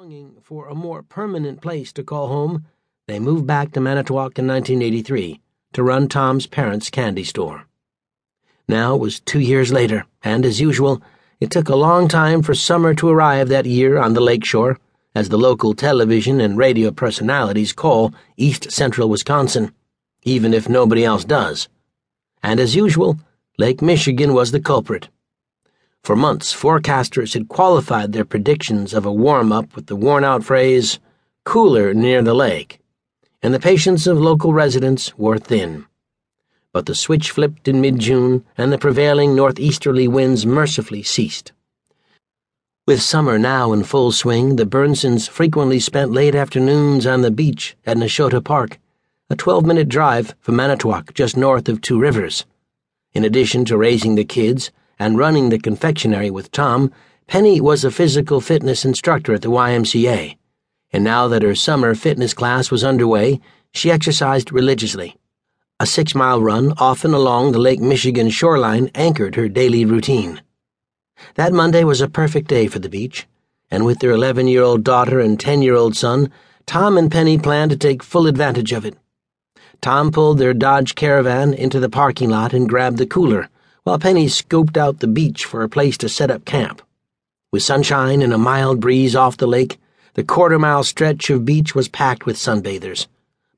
Longing for a more permanent place to call home, they moved back to Manitowoc in 1983 to run Tom's parents' candy store. Now it was two years later, and as usual, it took a long time for summer to arrive that year on the lakeshore, as the local television and radio personalities call East Central Wisconsin, even if nobody else does. And as usual, Lake Michigan was the culprit. For months, forecasters had qualified their predictions of a warm up with the worn out phrase, cooler near the lake, and the patience of local residents wore thin. But the switch flipped in mid June, and the prevailing northeasterly winds mercifully ceased. With summer now in full swing, the Beerntsens frequently spent late afternoons on the beach at Neshotah Park, a 12 minute drive from Manitowoc just north of Two Rivers. In addition to raising the kids, and running the confectionery with Tom, Penny was a physical fitness instructor at the YMCA, and now that her summer fitness class was underway, she exercised religiously. A six mile run, often along the Lake Michigan shoreline, anchored her daily routine. That Monday was a perfect day for the beach, and with their 11 year old daughter and 10 year old son, Tom and Penny planned to take full advantage of it. Tom pulled their Dodge Caravan into the parking lot and grabbed the cooler while Penny scoped out the beach for a place to set up camp. With sunshine and a mild breeze off the lake, the quarter mile stretch of beach was packed with sunbathers.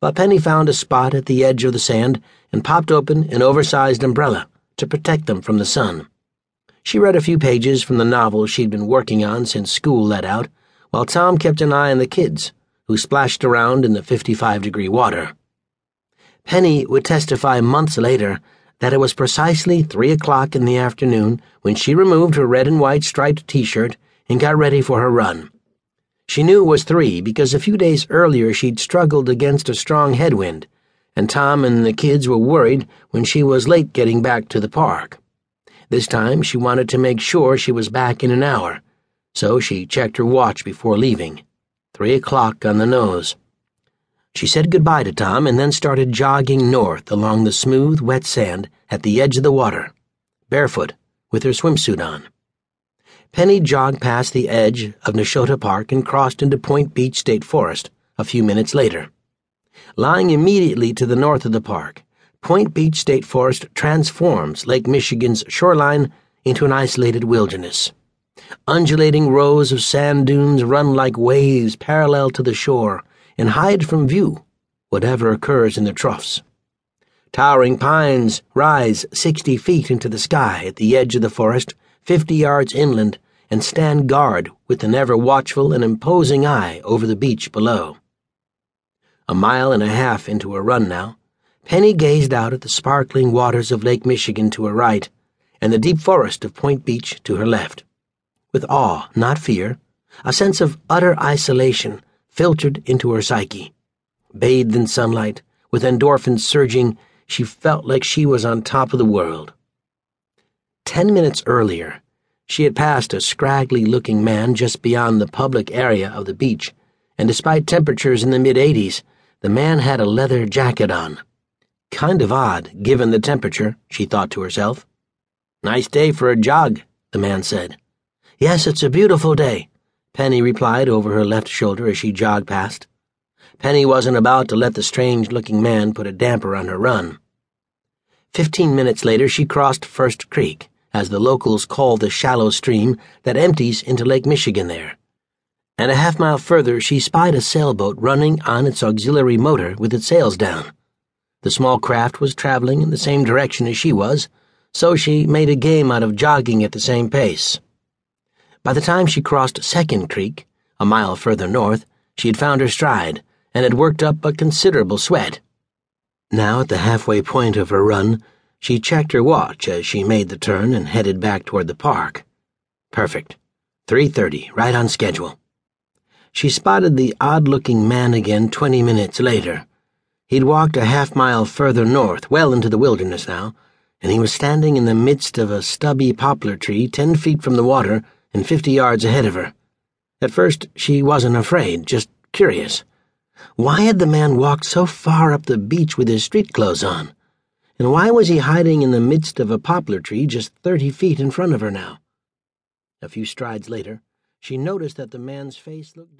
But Penny found a spot at the edge of the sand and popped open an oversized umbrella to protect them from the sun. She read a few pages from the novel she'd been working on since school let out, while Tom kept an eye on the kids, who splashed around in the 55 degree water. Penny would testify months later that it was precisely three o'clock in the afternoon when she removed her red and white striped t shirt and got ready for her run. She knew it was three because a few days earlier she'd struggled against a strong headwind, and Tom and the kids were worried when she was late getting back to the park. This time she wanted to make sure she was back in an hour, so she checked her watch before leaving. Three o'clock on the nose. She said goodbye to Tom and then started jogging north along the smooth, wet sand at the edge of the water, barefoot, with her swimsuit on. Penny jogged past the edge of Neshotah Park and crossed into Point Beach State Forest a few minutes later. Lying immediately to the north of the park, Point Beach State Forest transforms Lake Michigan's shoreline into an isolated wilderness. Undulating rows of sand dunes run like waves parallel to the shore and hide from view whatever occurs in the troughs. Towering pines rise 60 feet into the sky at the edge of the forest, 50 yards inland, and stand guard with an ever watchful and imposing eye over the beach below. A mile and a half into her run now, Penny gazed out at the sparkling waters of Lake Michigan to her right and the deep forest of Point Beach to her left. With awe, not fear, a sense of utter isolation filtered into her psyche. Bathed in sunlight, with endorphins surging, she felt like she was on top of the world. Ten minutes earlier, she had passed a scraggly looking man just beyond the public area of the beach, and despite temperatures in the mid 80s, the man had a leather jacket on. Kind of odd, given the temperature, she thought to herself. Nice day for a jog, the man said. Yes, it's a beautiful day, Penny replied over her left shoulder as she jogged past. Penny wasn't about to let the strange looking man put a damper on her run. Fifteen minutes later, she crossed First Creek, as the locals call the shallow stream that empties into Lake Michigan there. And a half mile further, she spied a sailboat running on its auxiliary motor with its sails down. The small craft was traveling in the same direction as she was, so she made a game out of jogging at the same pace. By the time she crossed Second Creek, a mile further north, she had found her stride and had worked up a considerable sweat. Now, at the halfway point of her run, she checked her watch as she made the turn and headed back toward the park. Perfect. 3.30, right on schedule. She spotted the odd-looking man again twenty minutes later. He'd walked a half mile further north, well into the wilderness now, and he was standing in the midst of a stubby poplar tree ten feet from the water and fifty yards ahead of her. At first, she wasn't afraid, just curious. Why had the man walked so far up the beach with his street clothes on? And why was he hiding in the midst of a poplar tree just thirty feet in front of her now? A few strides later, she noticed that the man's face looked